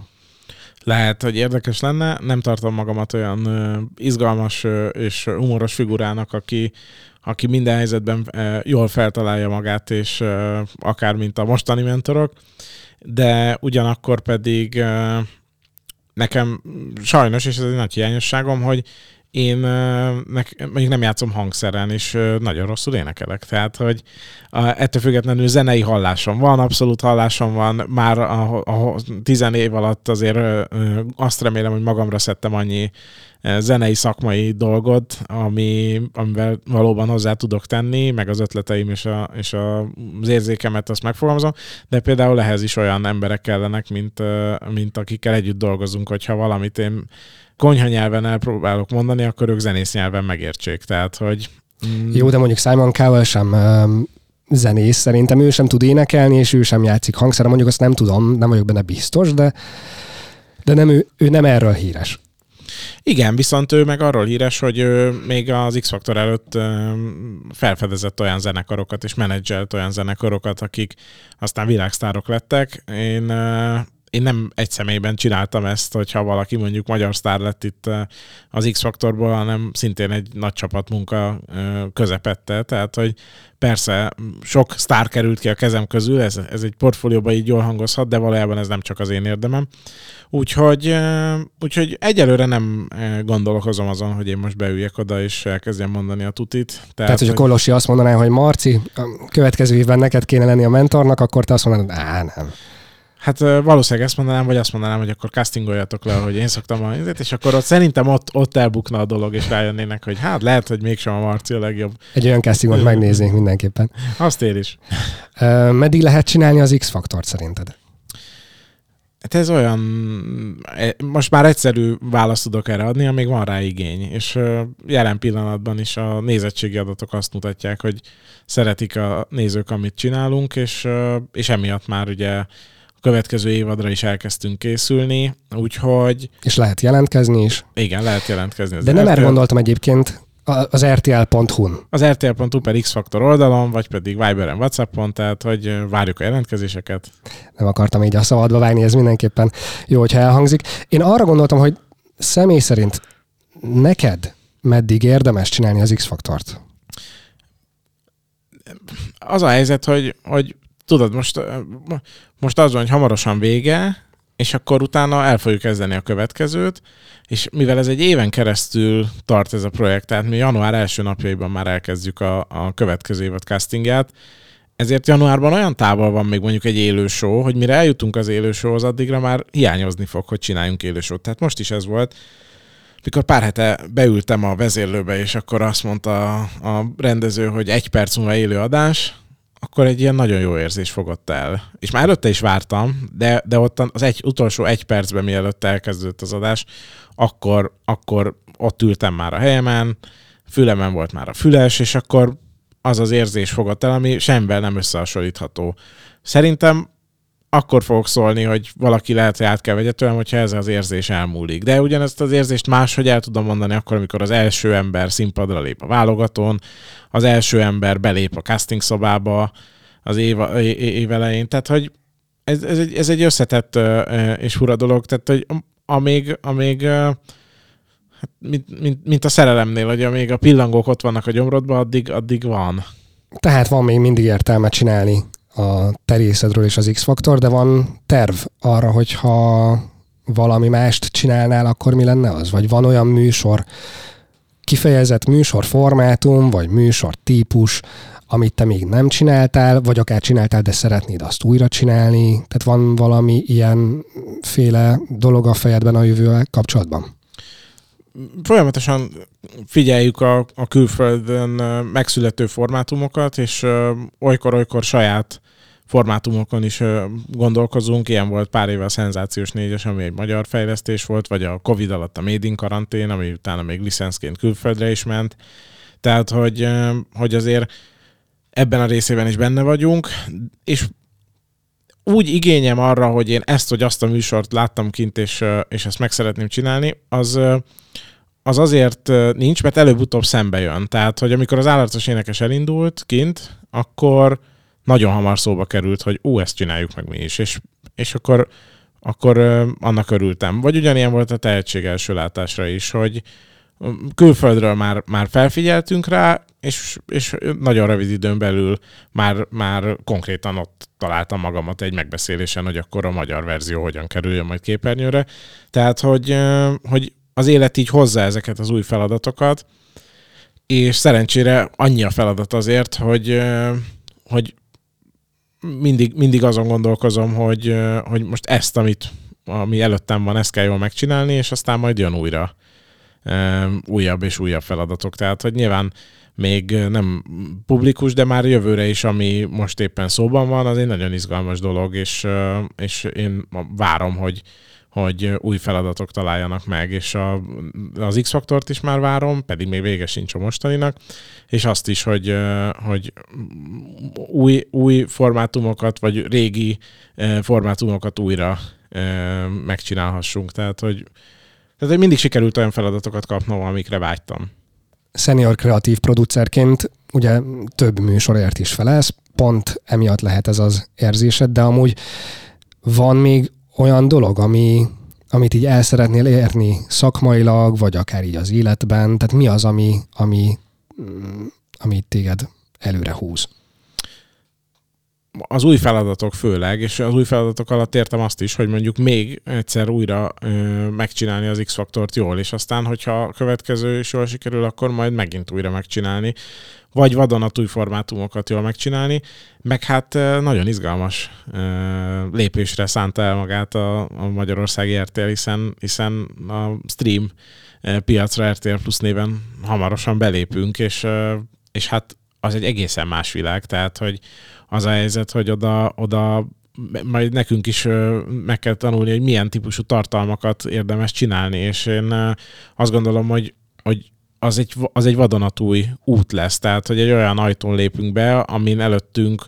lehet, hogy érdekes lenne. Nem tartom magamat olyan uh, izgalmas uh, és humoros figurának, aki, aki minden helyzetben uh, jól feltalálja magát, és uh, akár mint a mostani mentorok, de ugyanakkor pedig uh, nekem sajnos, és ez egy nagy hiányosságom, hogy én nek, mondjuk nem játszom hangszeren, és nagyon rosszul énekelek. Tehát, hogy ettől függetlenül zenei hallásom van, abszolút hallásom van. Már a, a tizen év alatt azért azt remélem, hogy magamra szedtem annyi zenei szakmai dolgot, ami, amivel valóban hozzá tudok tenni, meg az ötleteim és, a, és a, az érzékemet azt megfogalmazom, de például ehhez is olyan emberek kellenek, mint, mint akikkel együtt dolgozunk, hogyha valamit én konyha nyelven elpróbálok mondani, akkor ők zenész nyelven megértsék. Tehát, hogy... Mm. Jó, de mondjuk Simon Cowell sem um, zenész, szerintem ő sem tud énekelni, és ő sem játszik hangszerre, mondjuk azt nem tudom, nem vagyok benne biztos, de, de nem, ő, ő nem erről híres. Igen, viszont ő meg arról híres, hogy ő még az X-Factor előtt felfedezett olyan zenekarokat, és menedzselt olyan zenekarokat, akik aztán világsztárok lettek. Én én nem egy személyben csináltam ezt, hogyha valaki mondjuk magyar sztár lett itt az X-faktorból, hanem szintén egy nagy csapatmunka közepette. Tehát, hogy persze sok sztár került ki a kezem közül, ez, ez egy portfólióban így jól hangozhat, de valójában ez nem csak az én érdemem. Úgyhogy, úgyhogy egyelőre nem gondolkozom azon, hogy én most beüljek oda és elkezdjem mondani a tutit. Tehát, Tehát hogy a Kolosi azt mondaná, hogy Marci, a következő évben neked kéne lenni a mentornak, akkor te azt mondanád, á, nem. Hát valószínűleg ezt mondanám, vagy azt mondanám, hogy akkor castingoljatok le, hogy én szoktam a és akkor ott szerintem ott, ott elbukna a dolog, és rájönnének, hogy hát lehet, hogy mégsem a Marci a legjobb. Egy olyan castingot megnéznék mindenképpen. Azt én is. Meddig lehet csinálni az X-faktort szerinted? Hát ez olyan, e, most már egyszerű választ tudok erre adni, amíg van rá igény, és jelen pillanatban is a nézettségi adatok azt mutatják, hogy szeretik a nézők, amit csinálunk, és, és emiatt már ugye következő évadra is elkezdtünk készülni, úgyhogy... És lehet jelentkezni is. Igen, lehet jelentkezni. De nem erre gondoltam egyébként, az rtl.hu-n. Az rtl.hu per X-Faktor oldalon, vagy pedig Viberen, Whatsappon, tehát hogy várjuk a jelentkezéseket. Nem akartam így a szabadba vágni, ez mindenképpen jó, hogyha elhangzik. Én arra gondoltam, hogy személy szerint neked meddig érdemes csinálni az X-faktort? Az a helyzet, hogy, hogy tudod, most, most az van, hogy hamarosan vége, és akkor utána el fogjuk kezdeni a következőt, és mivel ez egy éven keresztül tart ez a projekt, tehát mi január első napjaiban már elkezdjük a, a következő évad castingját, ezért januárban olyan távol van még mondjuk egy élő show, hogy mire eljutunk az élő showhoz, addigra már hiányozni fog, hogy csináljunk élő show Tehát most is ez volt, mikor pár hete beültem a vezérlőbe, és akkor azt mondta a, a rendező, hogy egy perc múlva élő adás, akkor egy ilyen nagyon jó érzés fogott el. És már előtte is vártam, de, de ott az egy, utolsó egy percben, mielőtt elkezdődött az adás, akkor, akkor ott ültem már a helyemen, fülemen volt már a füles, és akkor az az érzés fogott el, ami semmivel nem összehasonlítható. Szerintem akkor fogok szólni, hogy valaki lehet, hogy át kell vegye tőlem, hogyha ez az érzés elmúlik. De ugyanezt az érzést máshogy el tudom mondani akkor, amikor az első ember színpadra lép a válogatón, az első ember belép a casting szobába az év, év elején. Tehát, hogy ez, ez, egy, ez egy összetett és fura dolog. Tehát, hogy amíg, amíg hát, mint, mint, mint, a szerelemnél, hogy amíg a pillangók ott vannak a gyomrodban, addig, addig van. Tehát van még mindig értelme csinálni a terészedről és az X-faktor, de van terv arra, hogyha valami mást csinálnál, akkor mi lenne az? Vagy van olyan műsor, kifejezett műsor formátum, vagy műsor típus, amit te még nem csináltál, vagy akár csináltál, de szeretnéd azt újra csinálni? Tehát van valami ilyen féle dolog a fejedben a jövővel kapcsolatban? Folyamatosan figyeljük a, a külföldön megszülető formátumokat, és olykor-olykor saját formátumokon is gondolkozunk. Ilyen volt pár éve a Szenzációs négyes, ami egy magyar fejlesztés volt, vagy a Covid alatt a Made in karantén, ami utána még licenszként külföldre is ment. Tehát, hogy, hogy azért ebben a részében is benne vagyunk, és úgy igényem arra, hogy én ezt vagy azt a műsort láttam kint, és, és ezt meg szeretném csinálni, az, az azért nincs, mert előbb-utóbb szembe jön. Tehát, hogy amikor az állatos énekes elindult kint, akkor nagyon hamar szóba került, hogy ó, ezt csináljuk meg mi is. És, és akkor, akkor annak örültem. Vagy ugyanilyen volt a tehetség első látásra is, hogy külföldről már, már felfigyeltünk rá, és, és nagyon rövid időn belül már, már konkrétan ott találtam magamat egy megbeszélésen, hogy akkor a magyar verzió hogyan kerüljön majd képernyőre. Tehát, hogy, hogy az élet így hozza ezeket az új feladatokat, és szerencsére annyi a feladat azért, hogy, hogy mindig, mindig azon gondolkozom, hogy, hogy most ezt, amit, ami előttem van, ezt kell jól megcsinálni, és aztán majd jön újra újabb és újabb feladatok. Tehát, hogy nyilván még nem publikus, de már jövőre is, ami most éppen szóban van, az egy nagyon izgalmas dolog, és, és én várom, hogy, hogy új feladatok találjanak meg, és a, az X-faktort is már várom, pedig még vége sincs a mostaninak, és azt is, hogy, hogy új, új formátumokat, vagy régi formátumokat újra megcsinálhassunk. Tehát, hogy, tehát, hogy mindig sikerült olyan feladatokat kapnom, amikre vágytam. Senior kreatív producerként ugye több műsorért is felelsz, pont emiatt lehet ez az érzésed, de amúgy van még olyan dolog, ami, amit így el szeretnél érni szakmailag, vagy akár így az életben? Tehát mi az, ami, ami, mm, ami téged előre húz? Az új feladatok főleg, és az új feladatok alatt értem azt is, hogy mondjuk még egyszer újra ö, megcsinálni az X-faktort jól, és aztán, hogyha a következő is jól sikerül, akkor majd megint újra megcsinálni, vagy vadonatúj formátumokat jól megcsinálni, meg hát nagyon izgalmas ö, lépésre szánta el magát a, a Magyarországi RTL, hiszen, hiszen a stream piacra RTL Plus néven hamarosan belépünk, és, és hát az egy egészen más világ, tehát hogy az a helyzet, hogy oda, oda majd nekünk is meg kell tanulni, hogy milyen típusú tartalmakat érdemes csinálni, és én azt gondolom, hogy, hogy az egy, az egy vadonatúj út lesz, tehát hogy egy olyan ajtón lépünk be, amin előttünk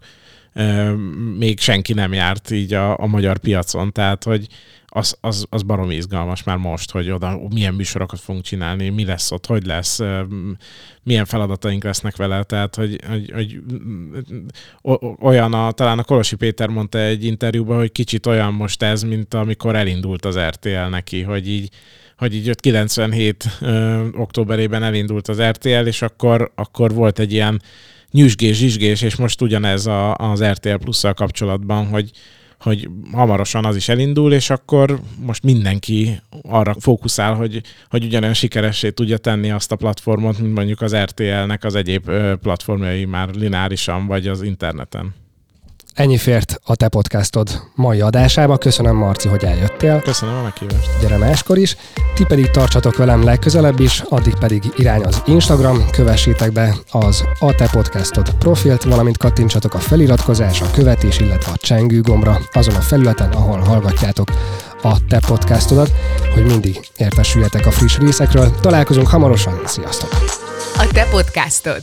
még senki nem járt így a, a magyar piacon, tehát hogy az, az, az barom izgalmas már most, hogy oda milyen műsorokat fogunk csinálni, mi lesz ott, hogy lesz, milyen feladataink lesznek vele, tehát hogy, hogy, hogy olyan, a, talán a Kolosi Péter mondta egy interjúban, hogy kicsit olyan most ez, mint amikor elindult az RTL neki, hogy így hogy így 97 ö, októberében elindult az RTL, és akkor, akkor volt egy ilyen nyüzsgés, zsizsgés, és most ugyanez a, az RTL plusszal kapcsolatban, hogy, hogy hamarosan az is elindul, és akkor most mindenki arra fókuszál, hogy, hogy ugyanolyan sikeressé tudja tenni azt a platformot, mint mondjuk az RTL-nek az egyéb platformjai már lineárisan, vagy az interneten. Ennyi fért a te podcastod mai adásába. Köszönöm, Marci, hogy eljöttél. Köszönöm a meghívást. Gyere máskor is. Ti pedig tartsatok velem legközelebb is, addig pedig irány az Instagram, kövessétek be az a te podcastod profilt, valamint kattintsatok a feliratkozás, a követés, illetve a csengő gombra azon a felületen, ahol hallgatjátok a te podcastodat, hogy mindig értesüljetek a friss részekről. Találkozunk hamarosan, sziasztok! A te podcastod.